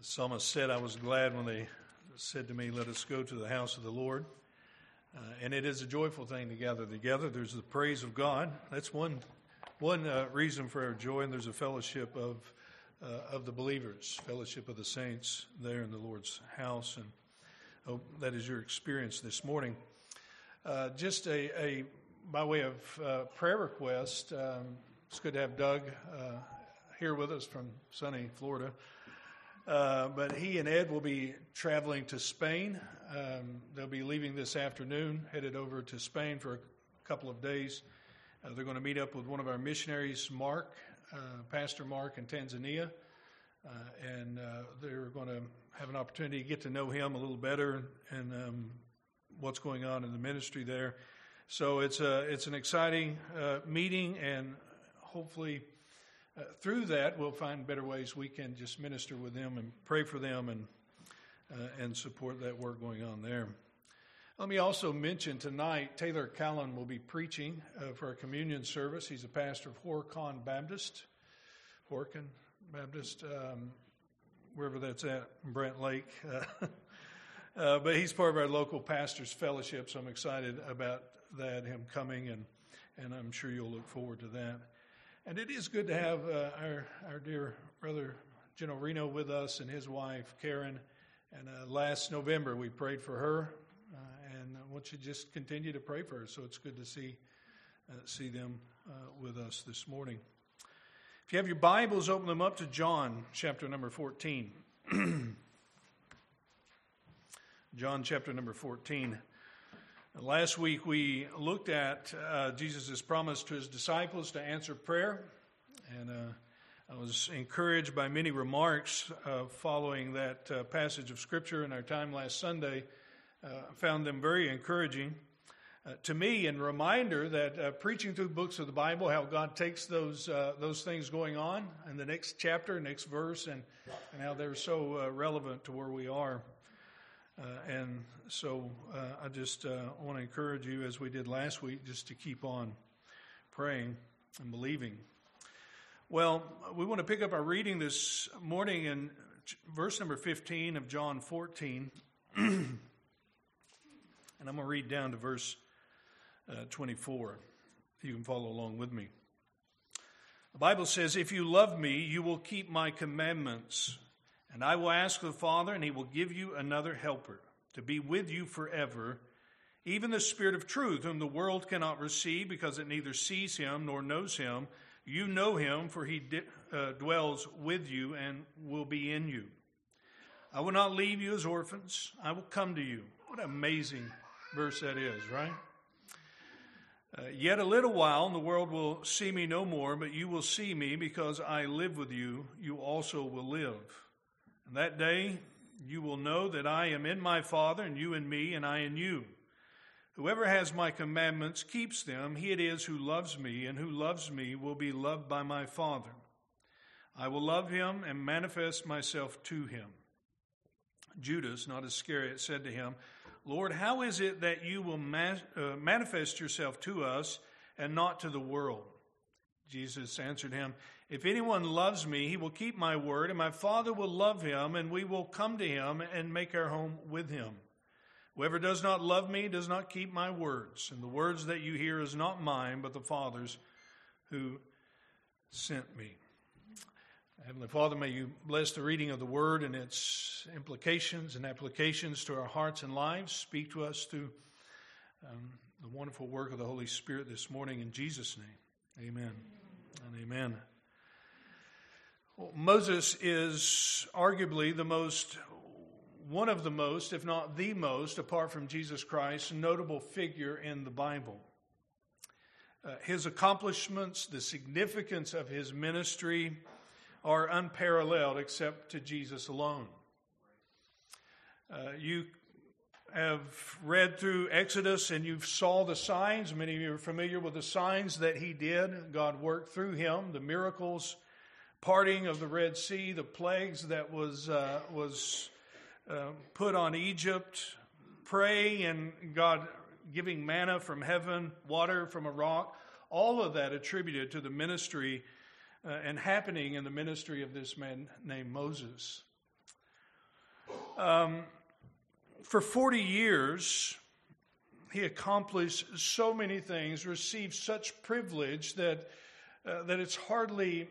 The psalmist said, I was glad when they said to me, Let us go to the house of the Lord. Uh, and it is a joyful thing to gather together. There's the praise of God. That's one, one uh, reason for our joy, and there's a fellowship of, uh, of the believers, fellowship of the saints there in the Lord's house. And hope that is your experience this morning. Uh, just a, a, by way of uh, prayer request, um, it's good to have Doug uh, here with us from sunny Florida. Uh, but he and Ed will be traveling to Spain. Um, they'll be leaving this afternoon, headed over to Spain for a couple of days. Uh, they're going to meet up with one of our missionaries, Mark, uh, Pastor Mark in Tanzania. Uh, and uh, they're going to have an opportunity to get to know him a little better and um, what's going on in the ministry there. So it's a it's an exciting meeting, and hopefully uh, through that, we'll find better ways we can just minister with them and pray for them and uh, and support that work going on there. Let me also mention tonight, Taylor Callan will be preaching uh, for a communion service. He's a pastor of Horicon Baptist, Horicon Baptist, um, wherever that's at, Brant Lake. Uh, but he's part of our local pastors fellowship, so I'm excited about that, him coming, and, and I'm sure you'll look forward to that. And it is good to have uh, our, our dear brother General Reno with us and his wife Karen. And uh, last November we prayed for her, uh, and I want you to just continue to pray for her. So it's good to see uh, see them uh, with us this morning. If you have your Bibles, open them up to John chapter number fourteen. John chapter number fourteen. Last week we looked at uh, Jesus' promise to his disciples to answer prayer, and uh, I was encouraged by many remarks uh, following that uh, passage of Scripture in our time last Sunday. I uh, found them very encouraging uh, to me and reminder that preaching through books of the Bible, how God takes those those things going on in the next chapter, next verse, and, and how they're so relevant to where we are. Uh, and so uh, I just uh, want to encourage you, as we did last week, just to keep on praying and believing. Well, we want to pick up our reading this morning in verse number 15 of John 14. and I'm going to read down to verse uh, 24. You can follow along with me. The Bible says, If you love me, you will keep my commandments. And I will ask the Father, and he will give you another helper to be with you forever, even the Spirit of truth, whom the world cannot receive because it neither sees him nor knows him. You know him, for he uh, dwells with you and will be in you. I will not leave you as orphans, I will come to you. What an amazing verse that is, right? Uh, Yet a little while, and the world will see me no more, but you will see me because I live with you. You also will live. And that day you will know that I am in my Father, and you in me, and I in you. Whoever has my commandments keeps them. He it is who loves me, and who loves me will be loved by my Father. I will love him and manifest myself to him. Judas, not Iscariot, said to him, Lord, how is it that you will uh, manifest yourself to us and not to the world? Jesus answered him, If anyone loves me, he will keep my word, and my Father will love him, and we will come to him and make our home with him. Whoever does not love me does not keep my words, and the words that you hear is not mine, but the Father's who sent me. Heavenly Father, may you bless the reading of the word and its implications and applications to our hearts and lives. Speak to us through um, the wonderful work of the Holy Spirit this morning in Jesus' name. Amen and amen. Moses is arguably the most, one of the most, if not the most, apart from Jesus Christ, notable figure in the Bible. Uh, his accomplishments, the significance of his ministry are unparalleled except to Jesus alone. Uh, you have read through Exodus and you saw the signs. Many of you are familiar with the signs that he did. God worked through him, the miracles, parting of the Red Sea, the plagues that was uh, was uh, put on Egypt, pray and God giving manna from heaven, water from a rock. All of that attributed to the ministry uh, and happening in the ministry of this man named Moses. Um, for 40 years, he accomplished so many things, received such privilege that, uh, that it's hardly,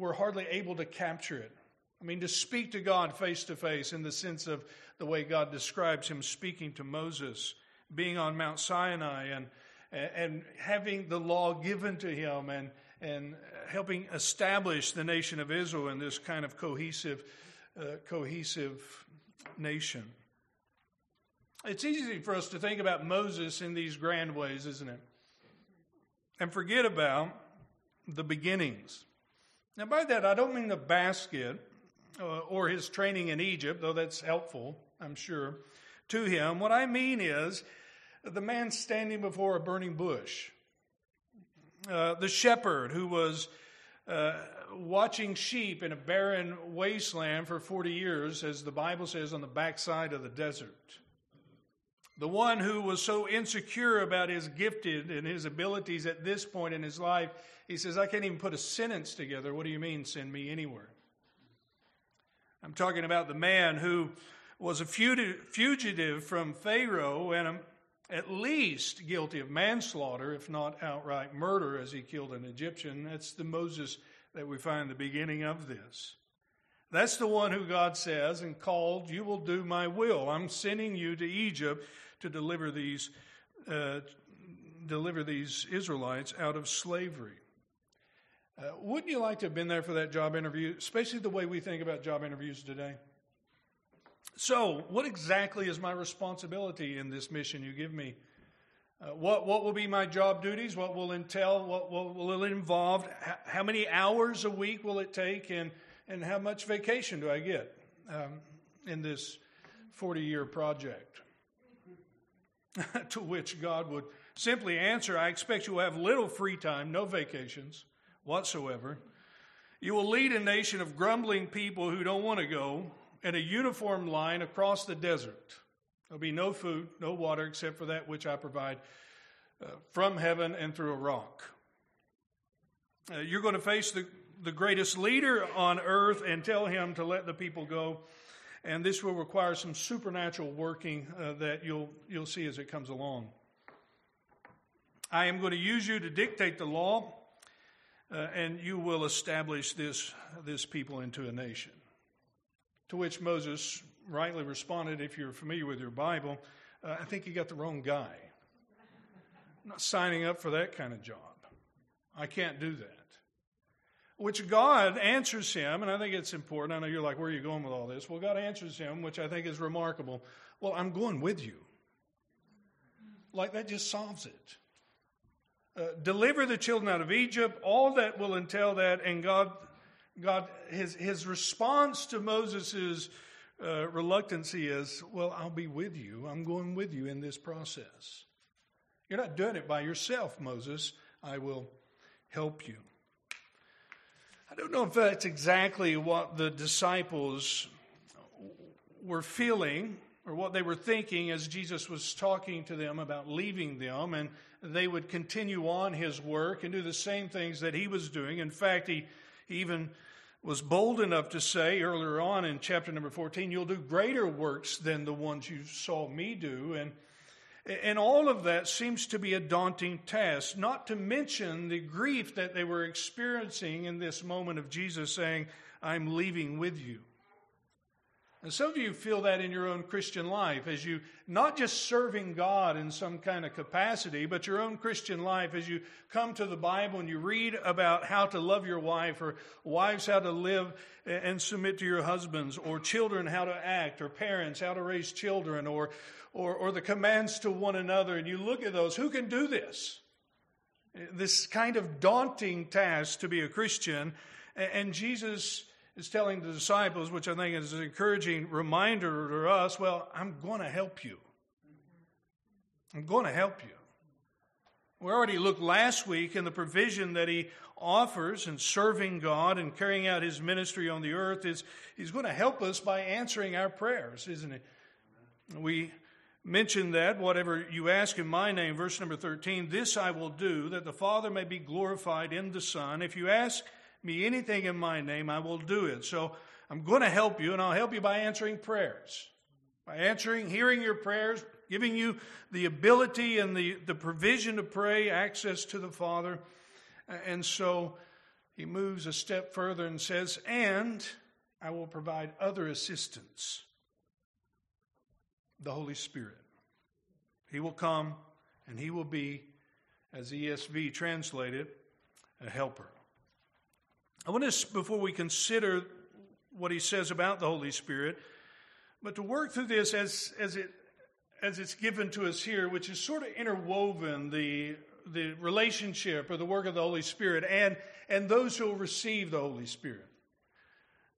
we're hardly able to capture it. I mean, to speak to God face to face in the sense of the way God describes him speaking to Moses, being on Mount Sinai and, and having the law given to him and, and helping establish the nation of Israel in this kind of cohesive, uh, cohesive nation. It's easy for us to think about Moses in these grand ways, isn't it? And forget about the beginnings. Now, by that, I don't mean the basket uh, or his training in Egypt, though that's helpful, I'm sure, to him. What I mean is the man standing before a burning bush, uh, the shepherd who was uh, watching sheep in a barren wasteland for 40 years, as the Bible says, on the backside of the desert. The one who was so insecure about his gifted and his abilities at this point in his life, he says, I can't even put a sentence together. What do you mean, send me anywhere? I'm talking about the man who was a fugitive from Pharaoh and at least guilty of manslaughter, if not outright murder, as he killed an Egyptian. That's the Moses that we find the beginning of this. That's the one who God says and called, You will do my will. I'm sending you to Egypt to deliver these, uh, deliver these Israelites out of slavery. Uh, wouldn't you like to have been there for that job interview, especially the way we think about job interviews today? So, what exactly is my responsibility in this mission you give me? Uh, what, what will be my job duties? What will entail? What, what will it involve? H- how many hours a week will it take? And, and how much vacation do I get um, in this 40 year project? to which God would simply answer, I expect you will have little free time, no vacations whatsoever. You will lead a nation of grumbling people who don't want to go in a uniform line across the desert. There'll be no food, no water except for that which I provide uh, from heaven and through a rock. Uh, you're going to face the, the greatest leader on earth and tell him to let the people go and this will require some supernatural working uh, that you'll, you'll see as it comes along. I am going to use you to dictate the law, uh, and you will establish this, this people into a nation. To which Moses rightly responded, if you're familiar with your Bible, uh, I think you got the wrong guy. I'm not signing up for that kind of job. I can't do that which God answers him, and I think it's important. I know you're like, where are you going with all this? Well, God answers him, which I think is remarkable. Well, I'm going with you. Like that just solves it. Uh, deliver the children out of Egypt, all that will entail that, and God, God, his his response to Moses' uh, reluctancy is, well, I'll be with you. I'm going with you in this process. You're not doing it by yourself, Moses. I will help you. I don't know if that's exactly what the disciples were feeling or what they were thinking as Jesus was talking to them about leaving them, and they would continue on his work and do the same things that he was doing. In fact, he, even was bold enough to say earlier on in chapter number 14, You'll do greater works than the ones you saw me do. And and all of that seems to be a daunting task, not to mention the grief that they were experiencing in this moment of Jesus saying, I'm leaving with you. And some of you feel that in your own Christian life as you not just serving God in some kind of capacity, but your own Christian life as you come to the Bible and you read about how to love your wife, or wives how to live and submit to your husbands, or children how to act, or parents how to raise children, or or, or the commands to one another, and you look at those, who can do this? This kind of daunting task to be a Christian. And Jesus is telling the disciples, which I think is an encouraging reminder to us well, I'm going to help you. I'm going to help you. We already looked last week in the provision that he offers in serving God and carrying out his ministry on the earth is he's going to help us by answering our prayers, isn't it? We mentioned that, whatever you ask in my name, verse number 13, this I will do, that the Father may be glorified in the Son. If you ask me anything in my name, I will do it. So I'm going to help you, and I'll help you by answering prayers. by answering, hearing your prayers, giving you the ability and the, the provision to pray, access to the Father. And so he moves a step further and says, And I will provide other assistance the Holy Spirit. He will come and he will be, as ESV translated, a helper. I want to, before we consider what he says about the Holy Spirit, but to work through this as, as, it, as it's given to us here, which is sort of interwoven the, the relationship or the work of the Holy Spirit and, and those who will receive the Holy Spirit.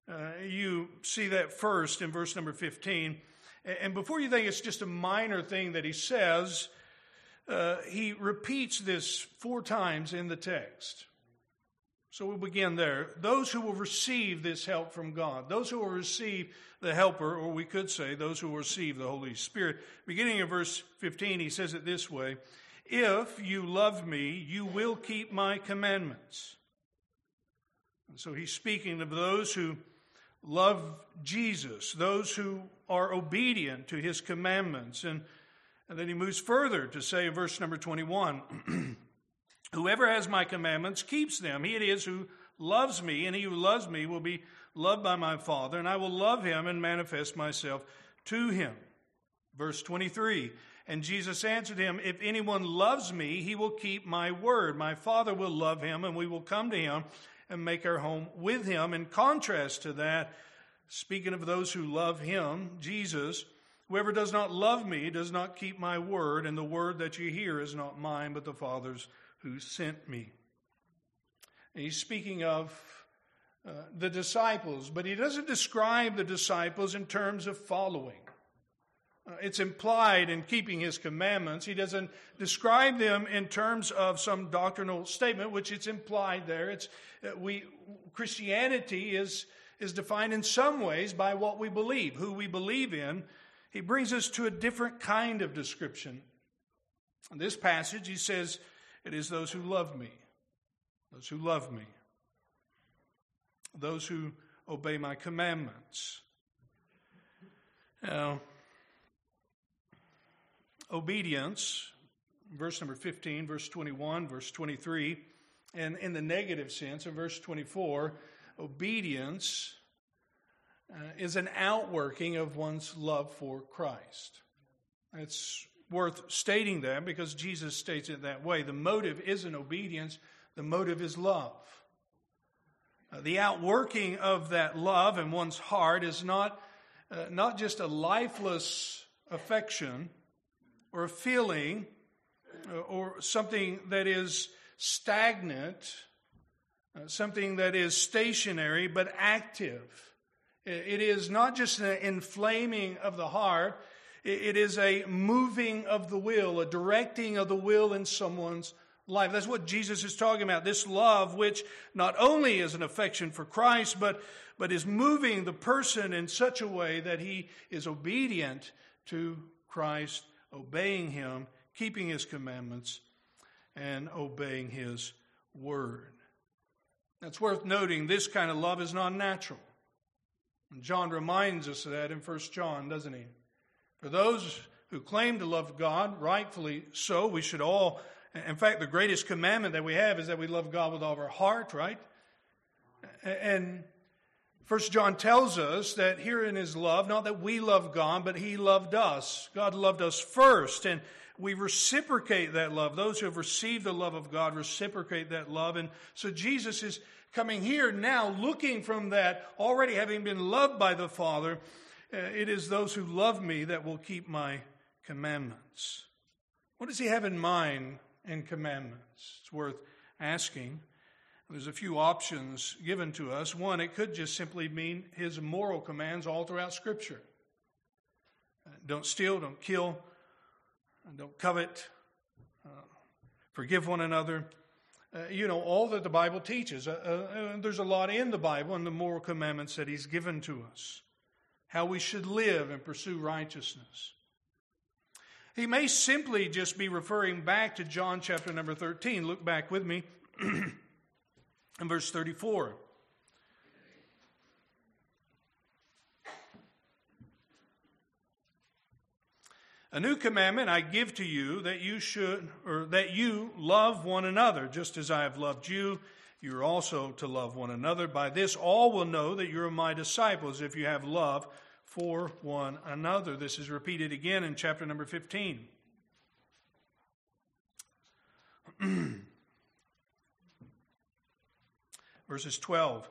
Uh, you see that first in verse number 15. And before you think it's just a minor thing that he says, uh, he repeats this four times in the text. So we'll begin there. Those who will receive this help from God, those who will receive the helper, or we could say those who will receive the Holy Spirit. Beginning in verse 15, he says it this way If you love me, you will keep my commandments. And so he's speaking of those who love Jesus, those who are obedient to his commandments. And, and then he moves further to say, verse number 21 Whoever has my commandments keeps them. He it is who loves me, and he who loves me will be loved by my Father, and I will love him and manifest myself to him. Verse 23 And Jesus answered him, If anyone loves me, he will keep my word. My Father will love him, and we will come to him and make our home with him. In contrast to that, speaking of those who love him, Jesus, whoever does not love me does not keep my word, and the word that you hear is not mine, but the Father's who sent me. And he's speaking of uh, the disciples, but he doesn't describe the disciples in terms of following. Uh, it's implied in keeping his commandments. He doesn't describe them in terms of some doctrinal statement, which it's implied there. It's uh, we Christianity is is defined in some ways by what we believe, who we believe in. He brings us to a different kind of description. In this passage, he says, "It is those who love me, those who love me, those who obey my commandments." Now obedience, verse number 15, verse 21, verse 23, and in the negative sense, in verse 24, obedience uh, is an outworking of one's love for Christ. It's worth stating that because Jesus states it that way. The motive isn't obedience, the motive is love. Uh, the outworking of that love in one's heart is not, uh, not just a lifeless affection or a feeling uh, or something that is stagnant, uh, something that is stationary but active. It is not just an inflaming of the heart, it is a moving of the will, a directing of the will in someone's life. That's what Jesus is talking about. This love, which not only is an affection for Christ, but, but is moving the person in such a way that he is obedient to Christ obeying Him, keeping His commandments, and obeying His word. That's worth noting. This kind of love is not natural. John reminds us of that in 1 John, doesn't he? For those who claim to love God, rightfully so, we should all, in fact, the greatest commandment that we have is that we love God with all of our heart, right? And First John tells us that here in his love, not that we love God, but he loved us. God loved us first, and we reciprocate that love. Those who have received the love of God reciprocate that love. And so Jesus is coming here now, looking from that, already having been loved by the Father. Uh, it is those who love me that will keep my commandments. What does he have in mind in commandments? It's worth asking. There's a few options given to us. One, it could just simply mean his moral commands all throughout Scripture. Uh, don't steal, don't kill, don't covet, uh, forgive one another. Uh, you know, all that the Bible teaches. Uh, uh, there's a lot in the Bible and the moral commandments that he's given to us. How we should live and pursue righteousness. He may simply just be referring back to John chapter number 13. Look back with me. in verse 34. A new commandment I give to you that you should, or that you love one another, just as I have loved you. You are also to love one another. By this, all will know that you are my disciples if you have love for one another. This is repeated again in chapter number 15. Verses 12.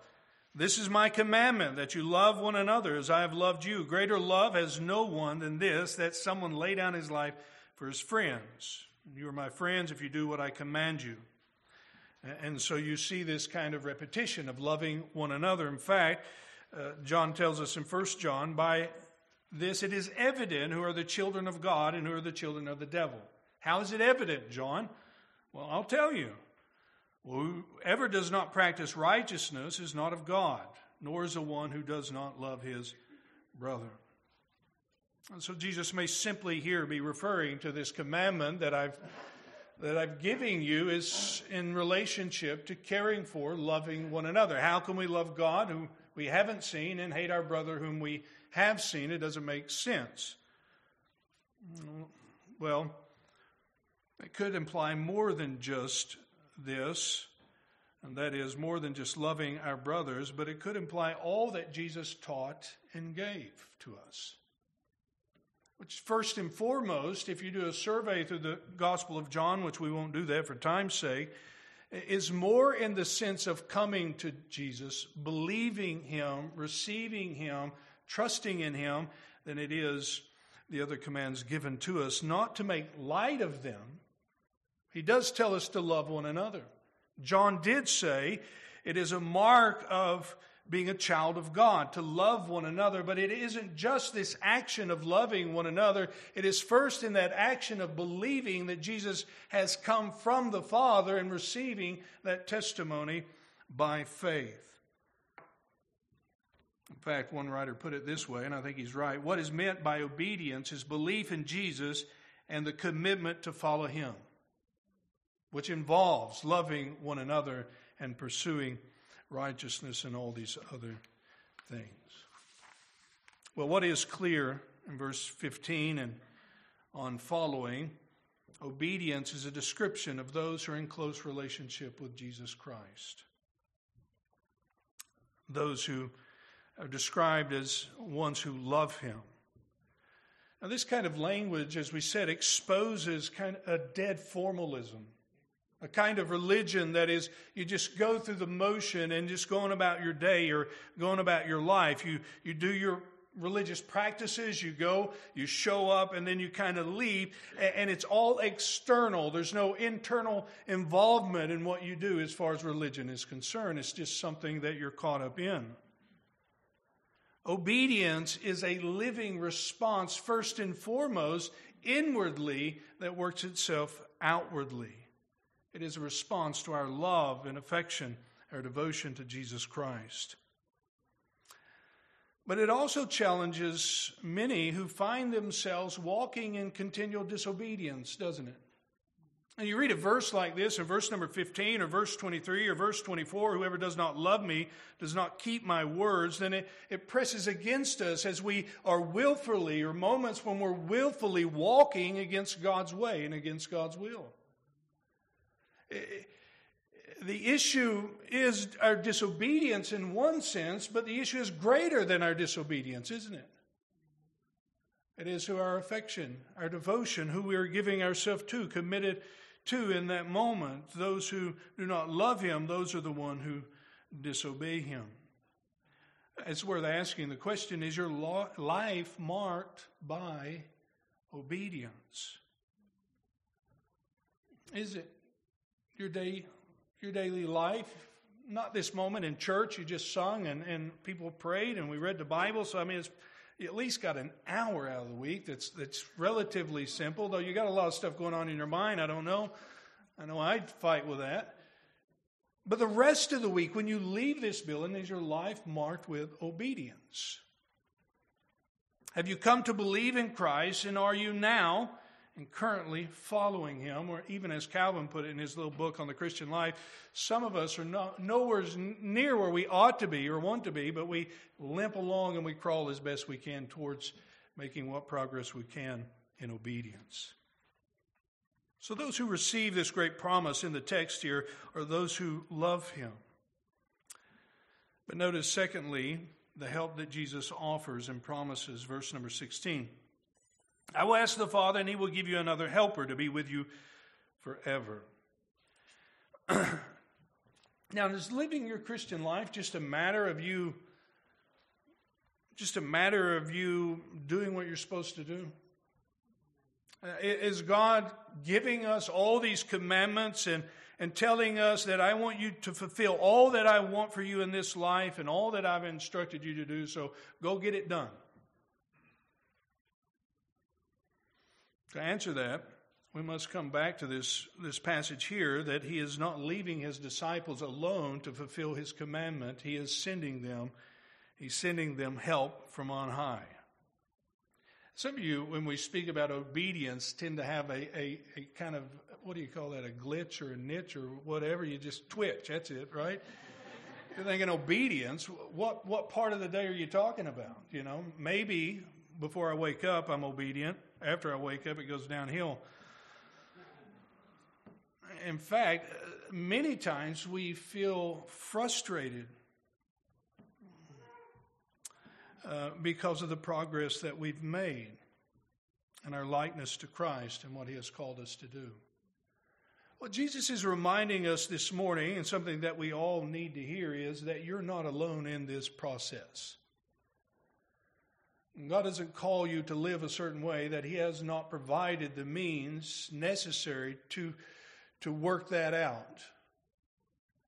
This is my commandment that you love one another as I have loved you. Greater love has no one than this, that someone lay down his life for his friends. You are my friends if you do what I command you. And so you see this kind of repetition of loving one another. In fact, uh, John tells us in 1 John, by this it is evident who are the children of God and who are the children of the devil. How is it evident, John? Well, I'll tell you. Whoever does not practice righteousness is not of God, nor is the one who does not love his brother. And so Jesus may simply here be referring to this commandment that I've that I'm giving you is in relationship to caring for, loving one another. How can we love God who we haven't seen and hate our brother whom we have seen? It doesn't make sense. Well, it could imply more than just this, and that is more than just loving our brothers, but it could imply all that Jesus taught and gave to us. Which, first and foremost, if you do a survey through the Gospel of John, which we won't do that for time's sake, is more in the sense of coming to Jesus, believing Him, receiving Him, trusting in Him, than it is the other commands given to us, not to make light of them, he does tell us to love one another. John did say it is a mark of being a child of God, to love one another. But it isn't just this action of loving one another. It is first in that action of believing that Jesus has come from the Father and receiving that testimony by faith. In fact, one writer put it this way, and I think he's right. What is meant by obedience is belief in Jesus and the commitment to follow him which involves loving one another and pursuing righteousness and all these other things. Well, what is clear in verse 15 and on following, obedience is a description of those who are in close relationship with Jesus Christ. Those who are described as ones who love him. Now, this kind of language, as we said, exposes kind of a dead formalism a kind of religion that is you just go through the motion and just going about your day or going about your life. You, you do your religious practices, you go, you show up, and then you kind of leave, and it's all external. There's no internal involvement in what you do as far as religion is concerned. It's just something that you're caught up in. Obedience is a living response, first and foremost, inwardly, that works itself outwardly. It is a response to our love and affection, our devotion to Jesus Christ. But it also challenges many who find themselves walking in continual disobedience, doesn't it? And you read a verse like this in verse number 15 or verse 23 or verse 24 whoever does not love me does not keep my words, then it, it presses against us as we are willfully, or moments when we're willfully walking against God's way and against God's will the issue is our disobedience in one sense, but the issue is greater than our disobedience, isn't it? It is who our affection, our devotion, who we are giving ourselves to, committed to in that moment. Those who do not love Him, those are the one who disobey Him. It's worth asking the question is your life marked by obedience? Is it? Your day, your daily life. Not this moment in church, you just sung and, and people prayed and we read the Bible. So, I mean, it's you at least got an hour out of the week that's, that's relatively simple, though you got a lot of stuff going on in your mind. I don't know. I know I'd fight with that. But the rest of the week, when you leave this building, is your life marked with obedience? Have you come to believe in Christ, and are you now and currently following him, or even as Calvin put it in his little book on the Christian life, some of us are nowhere near where we ought to be or want to be, but we limp along and we crawl as best we can towards making what progress we can in obedience. So, those who receive this great promise in the text here are those who love him. But notice, secondly, the help that Jesus offers and promises, verse number 16. I will ask the Father, and he will give you another helper to be with you forever. now, is living your Christian life just a matter of you, just a matter of you doing what you're supposed to do? Uh, is God giving us all these commandments and, and telling us that I want you to fulfill all that I want for you in this life and all that I've instructed you to do, so go get it done? To answer that, we must come back to this, this passage here that he is not leaving his disciples alone to fulfill his commandment. He is sending them, he's sending them help from on high. Some of you, when we speak about obedience, tend to have a, a, a kind of, what do you call that, a glitch or a niche or whatever. You just twitch. That's it, right? You're thinking obedience. What, what part of the day are you talking about? You know, maybe before I wake up, I'm obedient. After I wake up, it goes downhill. In fact, many times we feel frustrated uh, because of the progress that we've made and our likeness to Christ and what He has called us to do. What Jesus is reminding us this morning, and something that we all need to hear, is that you're not alone in this process. God doesn't call you to live a certain way that He has not provided the means necessary to, to work that out.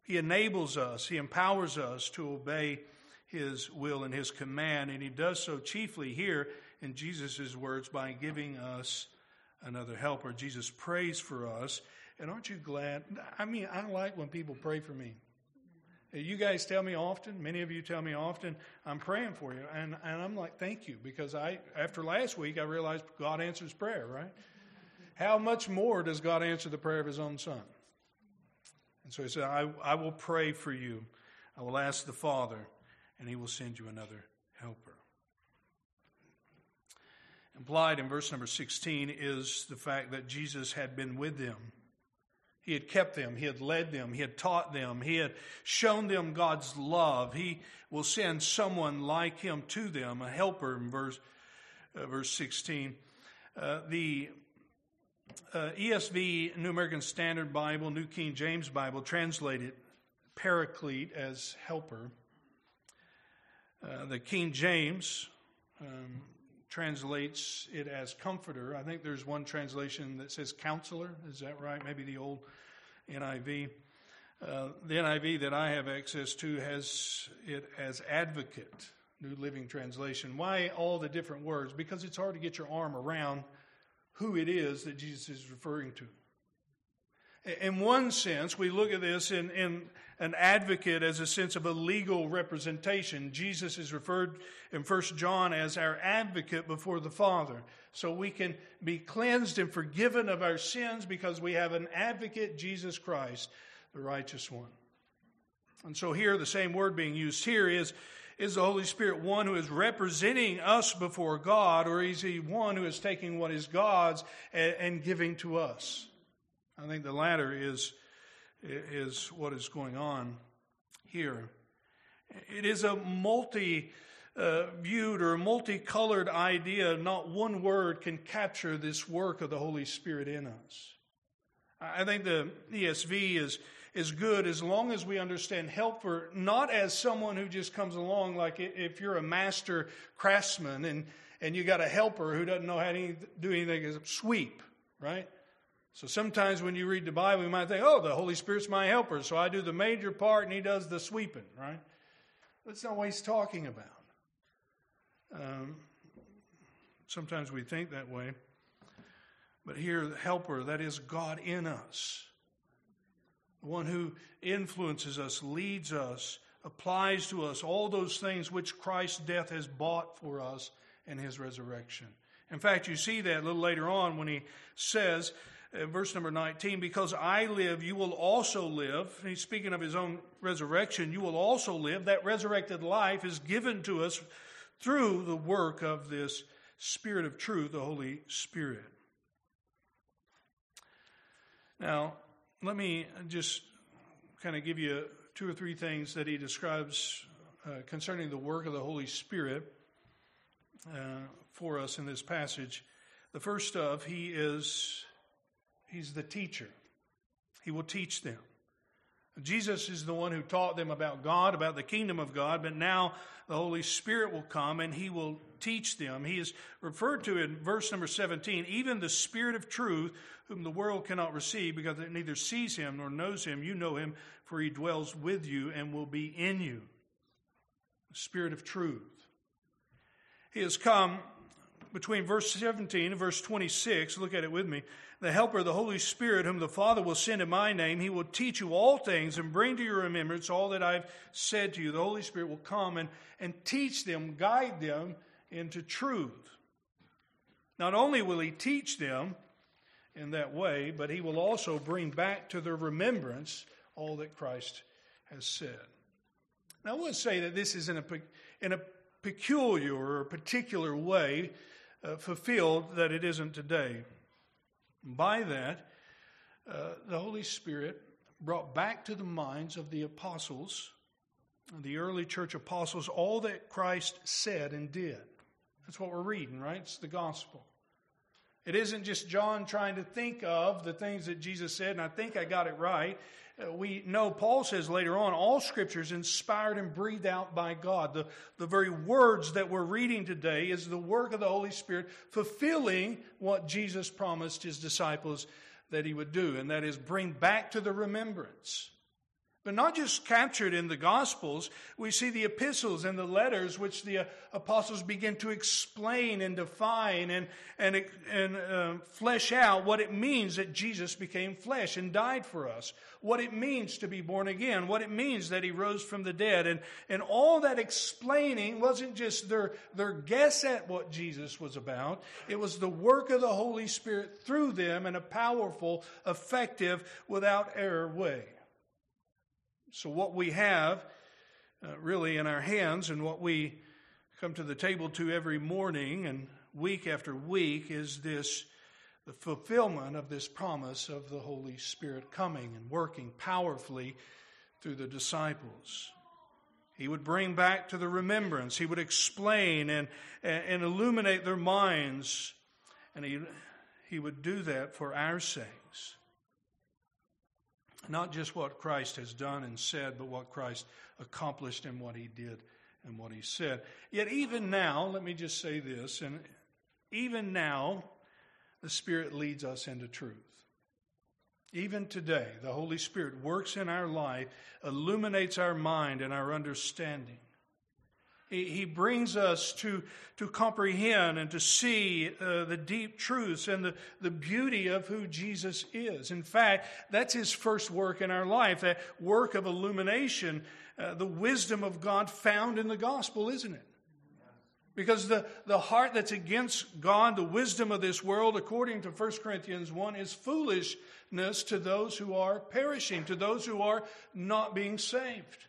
He enables us, He empowers us to obey His will and His command, and He does so chiefly here in Jesus' words by giving us another helper. Jesus prays for us, and aren't you glad? I mean, I like when people pray for me. You guys tell me often, many of you tell me often, I'm praying for you. And, and I'm like, thank you, because I, after last week, I realized God answers prayer, right? How much more does God answer the prayer of his own son? And so he said, I, I will pray for you. I will ask the Father, and he will send you another helper. Implied in verse number 16 is the fact that Jesus had been with them he had kept them, He had led them, He had taught them, He had shown them God's love. He will send someone like Him to them, a helper in verse, uh, verse 16. Uh, the uh, ESV, New American Standard Bible, New King James Bible, translated paraclete as helper. Uh, the King James um, translates it as comforter. I think there's one translation that says counselor. Is that right? Maybe the old NIV. Uh, the NIV that I have access to has it as advocate, New Living Translation. Why all the different words? Because it's hard to get your arm around who it is that Jesus is referring to. In one sense, we look at this in, in an advocate as a sense of a legal representation. Jesus is referred in 1 John as our advocate before the Father. So we can be cleansed and forgiven of our sins because we have an advocate, Jesus Christ, the righteous one. And so here, the same word being used here is, is the Holy Spirit one who is representing us before God, or is he one who is taking what is God's and, and giving to us? I think the latter is, is what is going on here. It is a multi viewed or multicolored idea. Not one word can capture this work of the Holy Spirit in us. I think the ESV is, is good as long as we understand helper not as someone who just comes along, like if you're a master craftsman and, and you got a helper who doesn't know how to do anything except sweep, right? So sometimes when you read the Bible, you might think, oh, the Holy Spirit's my helper, so I do the major part and he does the sweeping, right? That's not what he's talking about. Um, sometimes we think that way. But here, the helper, that is God in us, the one who influences us, leads us, applies to us all those things which Christ's death has bought for us and his resurrection. In fact, you see that a little later on when he says, verse number 19, because I live, you will also live. He's speaking of his own resurrection. You will also live. That resurrected life is given to us through the work of this Spirit of truth, the Holy Spirit. Now, let me just kind of give you two or three things that he describes uh, concerning the work of the Holy Spirit uh, for us in this passage. The first of, he is, he's the teacher. He will teach them. Jesus is the one who taught them about God, about the kingdom of God, but now the Holy Spirit will come and he will teach them. He is referred to in verse number 17, even the Spirit of truth, whom the world cannot receive because it neither sees him nor knows him. You know him, for he dwells with you and will be in you. The Spirit of truth. He has come between verse 17 and verse 26. Look at it with me the Helper, the Holy Spirit, whom the Father will send in my name, he will teach you all things and bring to your remembrance all that I've said to you. The Holy Spirit will come and, and teach them, guide them into truth. Not only will he teach them in that way, but he will also bring back to their remembrance all that Christ has said. Now, I would say that this is in a, in a peculiar or particular way uh, fulfilled that it isn't today. By that, uh, the Holy Spirit brought back to the minds of the apostles, the early church apostles, all that Christ said and did. That's what we're reading, right? It's the gospel. It isn't just John trying to think of the things that Jesus said, and I think I got it right. Uh, we know Paul says later on, all scripture is inspired and breathed out by God. The, the very words that we're reading today is the work of the Holy Spirit fulfilling what Jesus promised his disciples that he would do, and that is bring back to the remembrance but not just captured in the Gospels, we see the epistles and the letters which the uh, apostles begin to explain and define and, and, and uh, flesh out what it means that Jesus became flesh and died for us, what it means to be born again, what it means that he rose from the dead. And, and all that explaining wasn't just their, their guess at what Jesus was about, it was the work of the Holy Spirit through them in a powerful, effective, without error way. So, what we have uh, really in our hands and what we come to the table to every morning and week after week is this the fulfillment of this promise of the Holy Spirit coming and working powerfully through the disciples. He would bring back to the remembrance, he would explain and, and illuminate their minds, and he, he would do that for our sakes. Not just what Christ has done and said, but what Christ accomplished and what he did and what he said. Yet, even now, let me just say this, and even now, the Spirit leads us into truth. Even today, the Holy Spirit works in our life, illuminates our mind and our understanding. He brings us to, to comprehend and to see uh, the deep truths and the, the beauty of who Jesus is. In fact, that's his first work in our life, that work of illumination, uh, the wisdom of God found in the gospel, isn't it? Because the, the heart that's against God, the wisdom of this world, according to 1 Corinthians 1, is foolishness to those who are perishing, to those who are not being saved.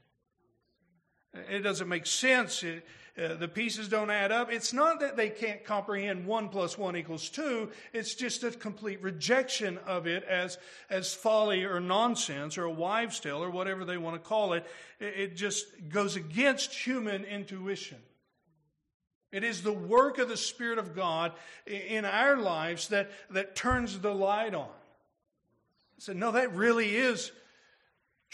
It doesn't make sense. It, uh, the pieces don't add up. It's not that they can't comprehend one plus one equals two. It's just a complete rejection of it as, as folly or nonsense or a wives' tale or whatever they want to call it. It, it just goes against human intuition. It is the work of the Spirit of God in our lives that, that turns the light on. I said, no, that really is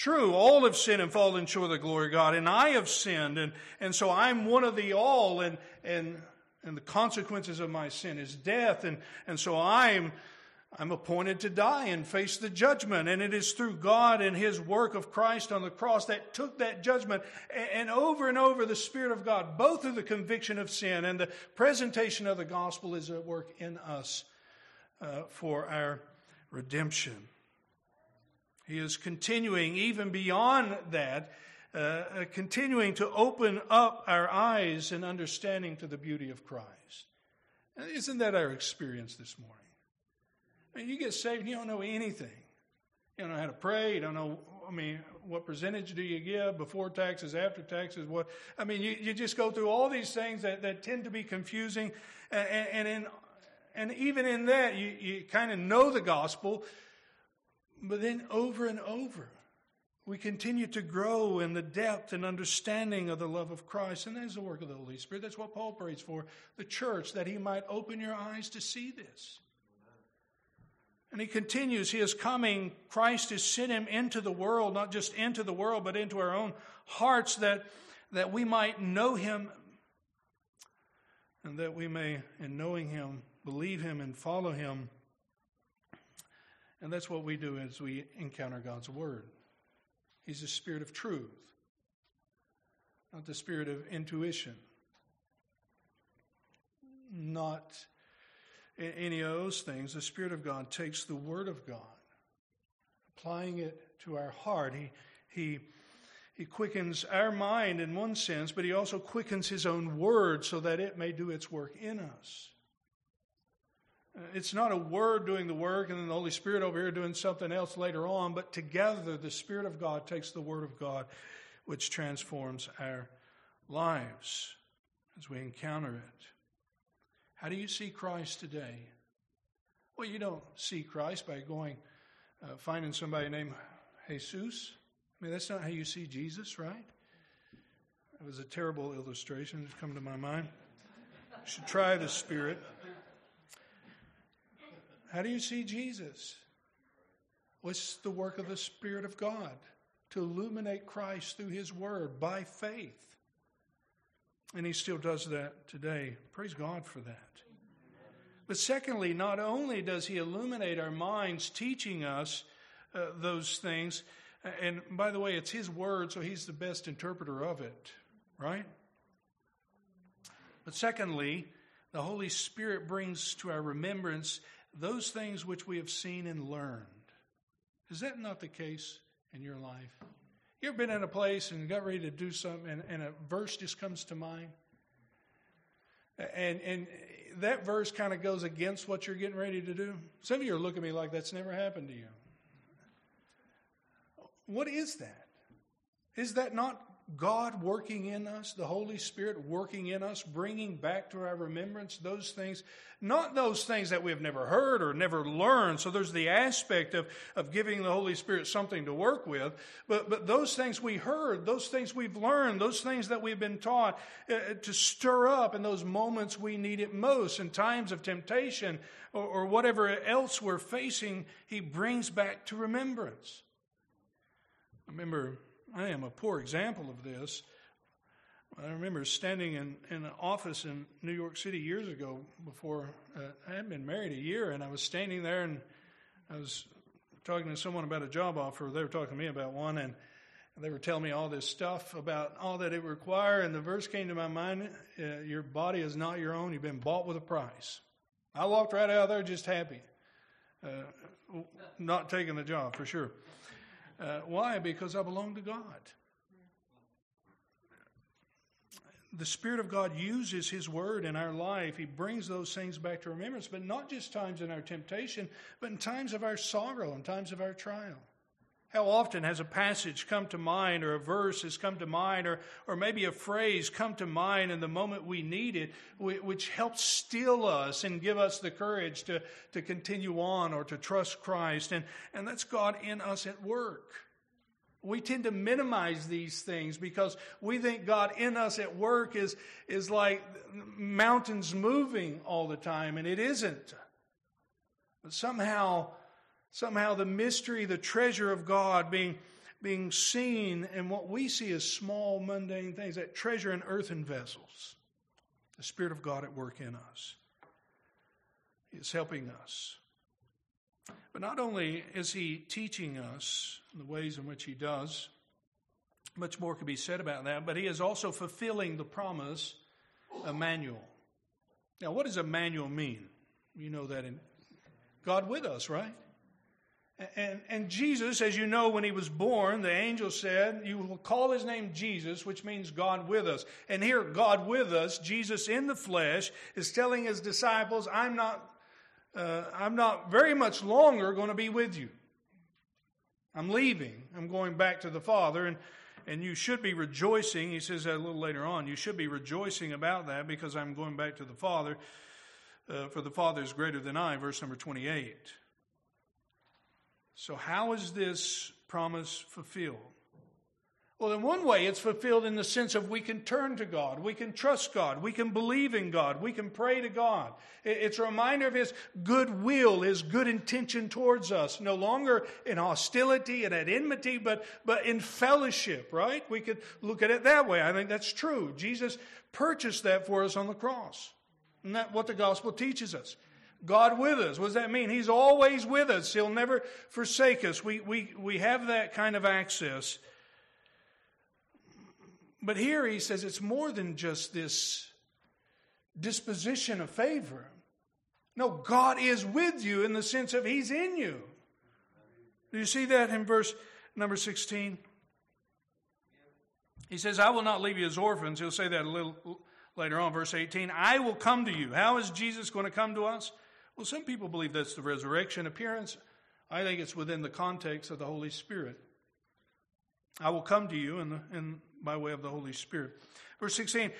True, all have sinned and fallen short of the glory of God, and I have sinned, and, and so I'm one of the all, and, and, and the consequences of my sin is death, and, and so I'm, I'm appointed to die and face the judgment, and it is through God and His work of Christ on the cross that took that judgment, and, over and over the Spirit of God, both through the conviction of sin and the presentation of the gospel is at work in us uh, for our redemption. He is continuing even beyond that, uh, uh, continuing to open up our eyes and understanding to the beauty of Christ. Isn't that our experience this morning? I mean, you get saved, you don't know anything. You don't know how to pray. You don't know, I mean, what percentage do you give before taxes, after taxes? What I mean, you, you just go through all these things that, that tend to be confusing, and, and in and even in that, you, you kind of know the gospel, but then over and over, we continue to grow in the depth and understanding of the love of Christ. And that's the work of the Holy Spirit. That's what Paul prays for the church, that he might open your eyes to see this. And he continues, He is coming. Christ has sent him into the world, not just into the world, but into our own hearts, that, that we might know him and that we may, in knowing him, believe him and follow him. And that's what we do as we encounter God's word. He's the spirit of truth, not the spirit of intuition, not any of those things. The Spirit of God takes the Word of God, applying it to our heart. He, he, he quickens our mind in one sense, but He also quickens His own Word so that it may do its work in us. Uh, it's not a word doing the work and then the Holy Spirit over here doing something else later on, but together the Spirit of God takes the Word of God, which transforms our lives as we encounter it. How do you see Christ today? Well, you don't see Christ by going, uh, finding somebody named Jesus. I mean, that's not how you see Jesus, right? That was a terrible illustration that's come to my mind. You should try the Spirit. How do you see Jesus? What's the work of the Spirit of God? To illuminate Christ through His Word by faith. And He still does that today. Praise God for that. But secondly, not only does he illuminate our minds, teaching us uh, those things, and by the way, it's his word, so he's the best interpreter of it, right? But secondly, the Holy Spirit brings to our remembrance those things which we have seen and learned. Is that not the case in your life? You ever been in a place and got ready to do something and, and a verse just comes to mind? And, and that verse kind of goes against what you're getting ready to do. Some of you are looking at me like that's never happened to you. What is that? Is that not God working in us, the Holy Spirit working in us, bringing back to our remembrance those things, not those things that we have never heard or never learned. So there's the aspect of, of giving the Holy Spirit something to work with, but, but those things we heard, those things we've learned, those things that we've been taught uh, to stir up in those moments we need it most, in times of temptation or, or whatever else we're facing, He brings back to remembrance. I remember I am a poor example of this. I remember standing in, in an office in New York City years ago before uh, I had been married a year, and I was standing there and I was talking to someone about a job offer. They were talking to me about one, and they were telling me all this stuff about all that it required. And the verse came to my mind uh, Your body is not your own, you've been bought with a price. I walked right out of there just happy, uh, not taking the job for sure. Uh, why? Because I belong to God. The Spirit of God uses His Word in our life. He brings those things back to remembrance, but not just times in our temptation, but in times of our sorrow and times of our trial. How often has a passage come to mind, or a verse has come to mind, or, or maybe a phrase come to mind in the moment we need it, which helps steel us and give us the courage to, to continue on or to trust Christ? And, and that's God in us at work. We tend to minimize these things because we think God in us at work is, is like mountains moving all the time, and it isn't. But somehow, somehow the mystery, the treasure of God being, being seen and what we see as small, mundane things, that treasure in earthen vessels. The Spirit of God at work in us. Is helping us. But not only is He teaching us the ways in which He does, much more could be said about that, but He is also fulfilling the promise, Emmanuel. Now, what does Emmanuel mean? You know that in God with us, right? And, and Jesus, as you know, when he was born, the angel said, You will call his name Jesus, which means God with us. And here, God with us, Jesus in the flesh, is telling his disciples, I'm not, uh, I'm not very much longer going to be with you. I'm leaving. I'm going back to the Father. And, and you should be rejoicing. He says that a little later on. You should be rejoicing about that because I'm going back to the Father. Uh, for the Father is greater than I, verse number 28. So, how is this promise fulfilled? Well, in one way, it's fulfilled in the sense of we can turn to God, we can trust God, we can believe in God, we can pray to God. It's a reminder of His goodwill, His good intention towards us, no longer in hostility and at enmity, but, but in fellowship, right? We could look at it that way. I think that's true. Jesus purchased that for us on the cross. Isn't that what the gospel teaches us? God with us. What does that mean? He's always with us. He'll never forsake us. We, we, we have that kind of access but here he says it's more than just this disposition of favor. No, God is with you in the sense of He's in you. Do you see that in verse number 16? He says, I will not leave you as orphans. He'll say that a little later on, verse 18. I will come to you. How is Jesus going to come to us? Well, some people believe that's the resurrection appearance. I think it's within the context of the Holy Spirit. I will come to you in, the, in by way of the Holy Spirit. Verse 16,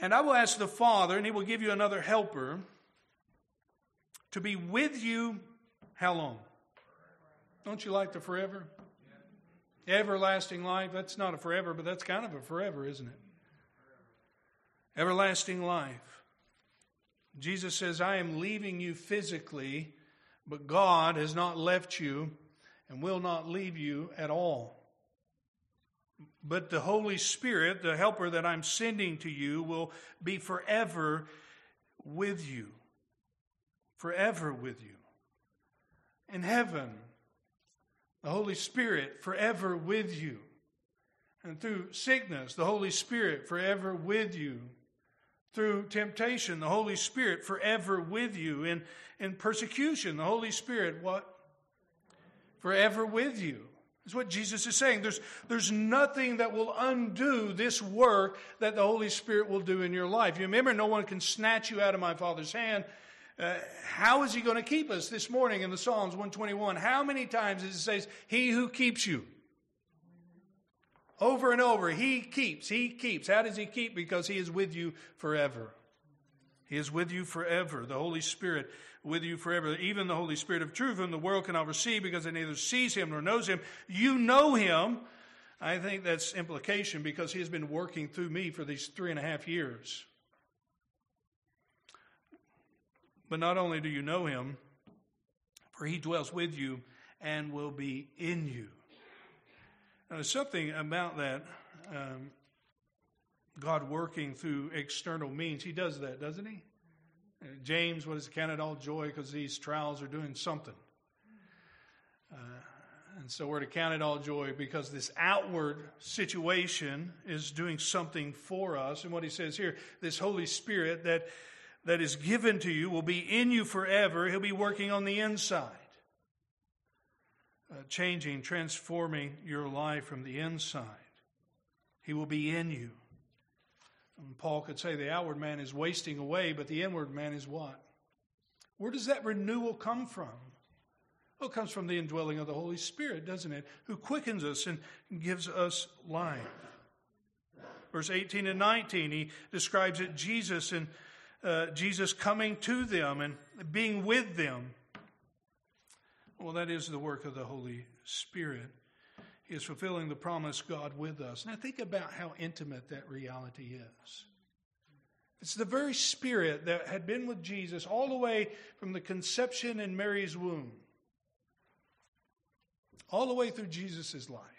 and I will ask the Father, and he will give you another helper to be with you how long? Don't you like the forever? Everlasting life. That's not a forever, but that's kind of a forever, isn't it? Everlasting life. Jesus says, I am leaving you physically, but God has not left you and will not leave you at all. But the Holy Spirit, the helper that I'm sending to you, will be forever with you. Forever with you. In heaven, the Holy Spirit forever with you. And through sickness, the Holy Spirit forever with you. Through temptation, the Holy Spirit forever with you. In, in persecution, the Holy Spirit, what? Forever with you. That's what Jesus is saying. There's, there's nothing that will undo this work that the Holy Spirit will do in your life. You remember, no one can snatch you out of my Father's hand. Uh, how is he going to keep us this morning in the Psalms 121? How many times does it say, He who keeps you? Over and over, He keeps, He keeps. How does He keep? Because He is with you forever. He is with you forever. The Holy Spirit with you forever. Even the Holy Spirit of truth, whom the world cannot receive because it neither sees him nor knows him. You know him. I think that's implication because he has been working through me for these three and a half years. But not only do you know him, for he dwells with you and will be in you. There's something about that. Um, God working through external means. He does that, doesn't he? James, what is counted all joy because these trials are doing something. Uh, and so we're to count it all joy because this outward situation is doing something for us. And what he says here, this Holy Spirit that, that is given to you will be in you forever. He'll be working on the inside, uh, changing, transforming your life from the inside. He will be in you. And Paul could say the outward man is wasting away, but the inward man is what? Where does that renewal come from? Well, it comes from the indwelling of the Holy Spirit, doesn't it? Who quickens us and gives us life. Verse 18 and 19, he describes it Jesus and uh, Jesus coming to them and being with them. Well, that is the work of the Holy Spirit. He is fulfilling the promise God with us. Now think about how intimate that reality is. It's the very spirit that had been with Jesus all the way from the conception in Mary's womb, all the way through Jesus' life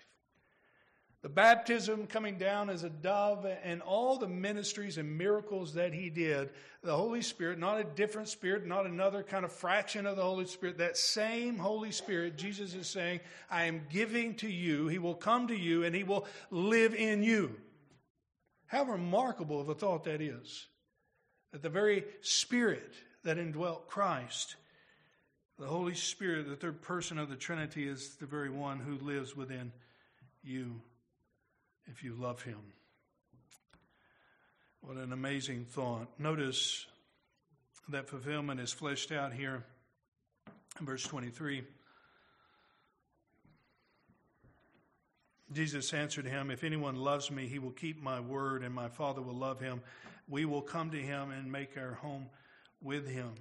the baptism coming down as a dove, and all the ministries and miracles that he did, the Holy Spirit, not a different spirit, not another kind of fraction of the Holy Spirit, that same Holy Spirit, Jesus is saying, I am giving to you. He will come to you and he will live in you. How remarkable of a thought that is. That the very Spirit that indwelt Christ, the Holy Spirit, the third person of the Trinity, is the very one who lives within you if you love him. What an amazing thought. Notice that fulfillment is fleshed out here in verse 23. Jesus answered him, If anyone loves me, he will keep my word, and my Father will love him. We will come to him and make our home with him.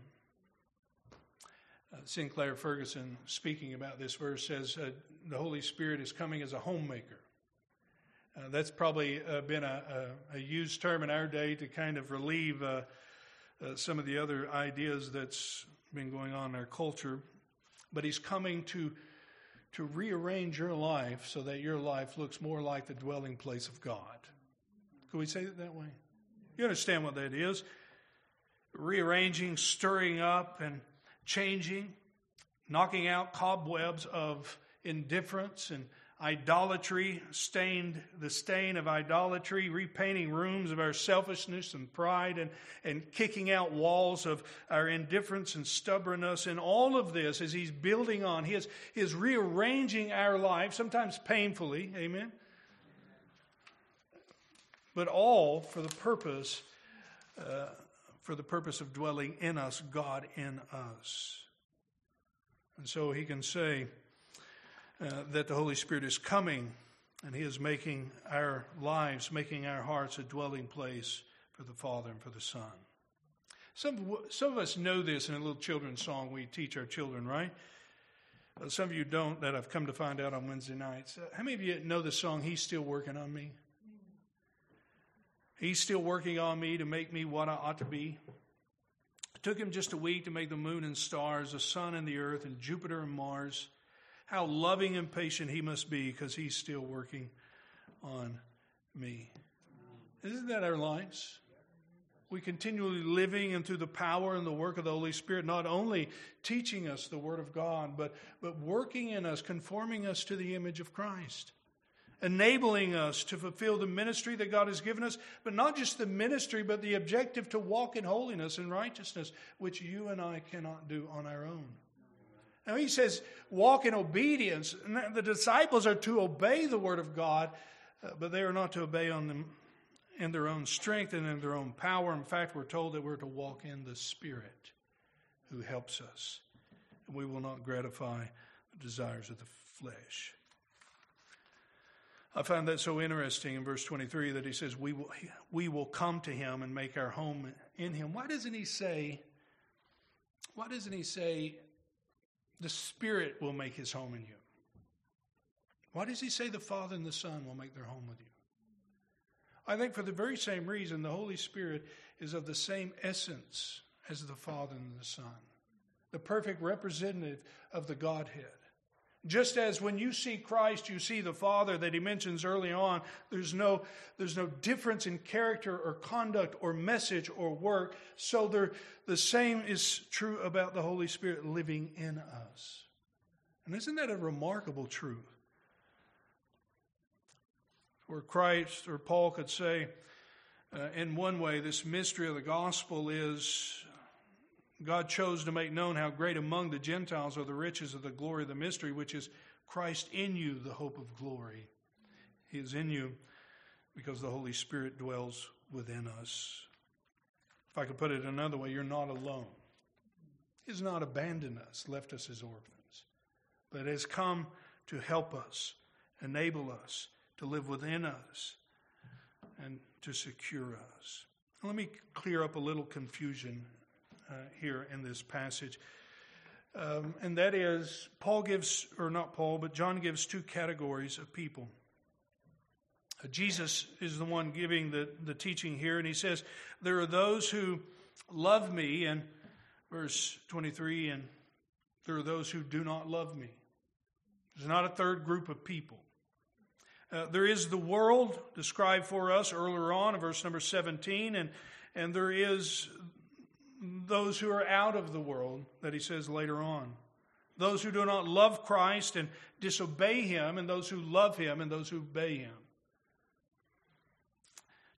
Uh, Sinclair Ferguson, speaking about this verse, says uh, the Holy Spirit is coming as a homemaker. Uh, that's probably uh, been a, a, a, used term in our day to kind of relieve uh, uh, some of the other ideas that's been going on in our culture. But he's coming to to rearrange your life so that your life looks more like the dwelling place of God. Can we say it that way? You understand what that is? Rearranging, stirring up, and changing, knocking out cobwebs of indifference and idolatry, stained the stain of idolatry, repainting rooms of our selfishness and pride, and, and kicking out walls of our indifference and stubbornness. And all of this, as he's building on, he is, rearranging our life, sometimes painfully, amen? But all for the purpose, uh, for the purpose of dwelling in us, God in us. And so he can say, uh, that the Holy Spirit is coming and He is making our lives, making our hearts a dwelling place for the Father and for the Son. Some, some of us know this in a little children's song we teach our children, right? Uh, some of you don't, that I've come to find out on Wednesday nights. Uh, how many of you know the song, He's Still Working on Me? He's still working on me to make me what I ought to be. It took him just a week to make the moon and stars, the sun and the earth, and Jupiter and Mars. How loving and patient he must be because he's still working on me. Isn't that our lives? We continually living and through the power and the work of the Holy Spirit, not only teaching us the Word of God, but, but working in us, conforming us to the image of Christ enabling us to fulfill the ministry that God has given us, but not just the ministry, but the objective to walk in holiness and righteousness, which you and I cannot do on our own. Now he says, walk in obedience. And the disciples are to obey the word of God, uh, but they are not to obey on them in their own strength and in their own power. In fact, we're told that we're to walk in the Spirit who helps us. And we will not gratify the desires of the flesh. I find that so interesting in verse 23 that he says, we will, we will come to him and make our home in him. Why doesn't he say, why doesn't he say, the Spirit will make his home in you. Why does he say the Father and the Son will make their home with you? I think for the very same reason, the Holy Spirit is of the same essence as the Father and the Son, the perfect representative of the Godhead. Just as when you see Christ, you see the Father that he mentions early on, there's no, there's no difference in character or conduct or message or work. So the same is true about the Holy Spirit living in us. And isn't that a remarkable truth? Where Christ or Paul could say, uh, in one way, this mystery of the gospel is God chose to make known how great among the Gentiles are the riches of the glory of the mystery, which is Christ in you, the hope of glory. He is in you because the Holy Spirit dwells within us. If I could put it another way, you're not alone. He has not abandoned us, left us as orphans, but has come to help us, enable us, to live within us, and to secure us. Let me clear up a little confusion uh, here in this passage. Um, and that is, Paul gives, or not Paul, but John gives two categories of people. Uh, Jesus is the one giving the, the teaching here, and he says, There are those who love me, and verse 23, and there are those who do not love me. There's not a third group of people. Uh, there is the world described for us earlier on in verse number 17, and, and there is those who are out of the world, that he says later on. Those who do not love Christ and disobey him, and those who love him and those who obey him.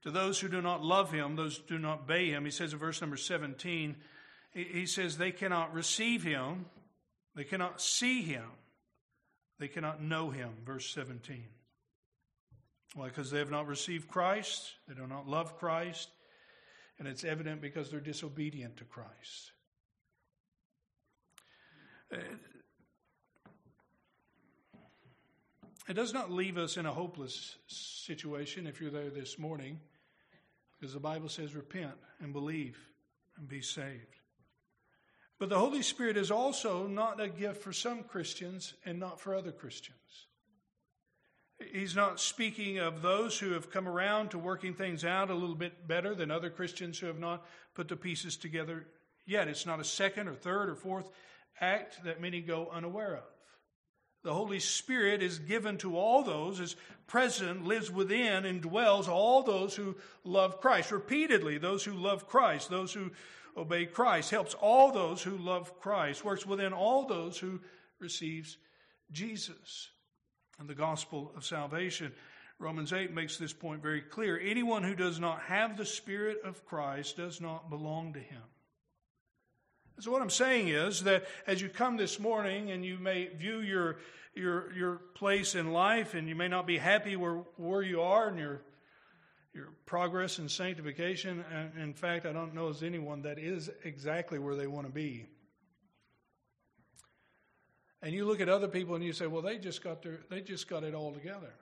To those who do not love him, those who do not obey him, he says in verse number 17, he says they cannot receive him, they cannot see him, they cannot know him. Verse 17. Why? Because they have not received Christ, they do not love Christ, and it's evident because they're disobedient to Christ. It does not leave us in a hopeless situation if you're there this morning, because the Bible says repent and believe and be saved. But the Holy Spirit is also not a gift for some Christians and not for other Christians. He's not speaking of those who have come around to working things out a little bit better than other Christians who have not put the pieces together yet. It's not a second or third or fourth act that many go unaware of. The Holy Spirit is given to all those, is present, lives within, and dwells all those who love Christ. Repeatedly, those who love Christ, those who obey Christ, helps all those who love Christ, works within all those who receives Jesus and the gospel of salvation. Romans 8 makes this point very clear. Anyone who does not have the Spirit of Christ does not belong to him. So what I'm saying is that as you come this morning and you may view your your your place in life and you may not be happy where where you are and your your progress in sanctification. In fact, I don't know as anyone that is exactly where they want to be. And you look at other people and you say, well, they just got their they just got it all together.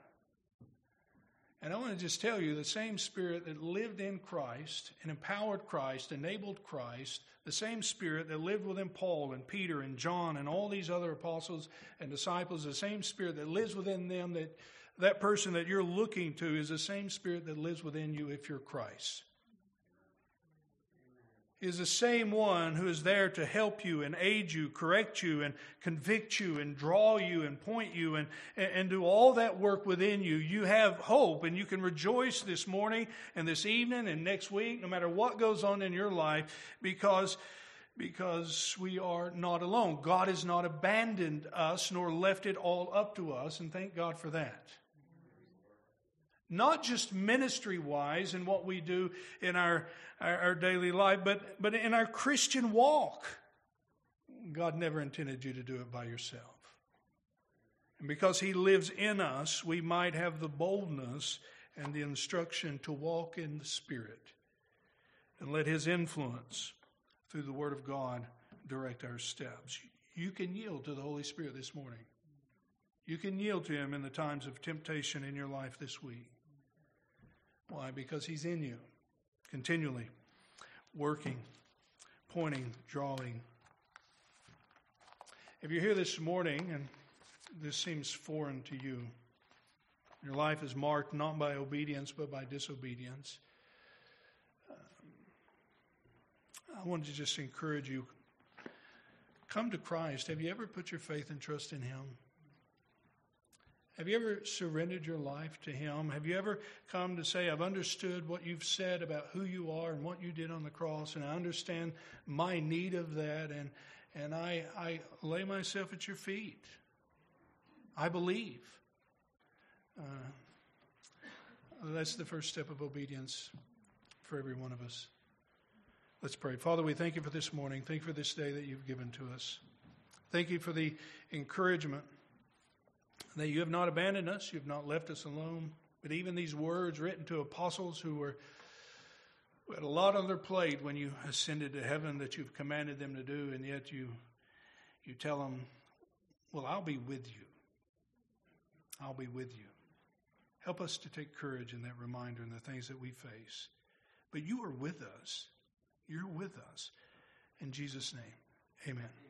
And I want to just tell you the same spirit that lived in Christ and empowered Christ, enabled Christ, the same spirit that lived within Paul and Peter and John and all these other apostles and disciples, the same spirit that lives within them, that that person that you're looking to is the same spirit that lives within you if you're Christ is the same one who is there to help you and aid you, correct you and convict you and draw you and point you and, and do all that work within you. You have hope and you can rejoice this morning and this evening and next week, no matter what goes on in your life, because, because we are not alone. God has not abandoned us nor left it all up to us, and thank God for that not just ministry wise in what we do in our, our, our, daily life, but, but in our Christian walk. God never intended you to do it by yourself. And because He lives in us, we might have the boldness and the instruction to walk in the Spirit and let His influence through the Word of God direct our steps. You can yield to the Holy Spirit this morning. You can yield to Him in the times of temptation in your life this week. Why? Because He's in you, continually working, pointing, drawing. If you're here this morning and this seems foreign to you, your life is marked not by obedience but by disobedience. Um, I wanted to just encourage you come to Christ. Have you ever put your faith and trust in Him? Have you ever surrendered your life to Him? Have you ever come to say, I've understood what you've said about who you are and what you did on the cross, and I understand my need of that, and, and I, I lay myself at your feet. I believe. Uh, that's the first step of obedience for every one of us. Let's pray. Father, we thank you for this morning. Thank you for this day that you've given to us. Thank you for the encouragement that you have not abandoned us, you have not left us alone. But even these words written to apostles who were who had a lot on their plate when you ascended to heaven that you've commanded them to do, and yet you you tell them, Well, I'll be with you. I'll be with you. Help us to take courage in that reminder and the things that we face. But you are with us. You're with us. In Jesus' name, amen.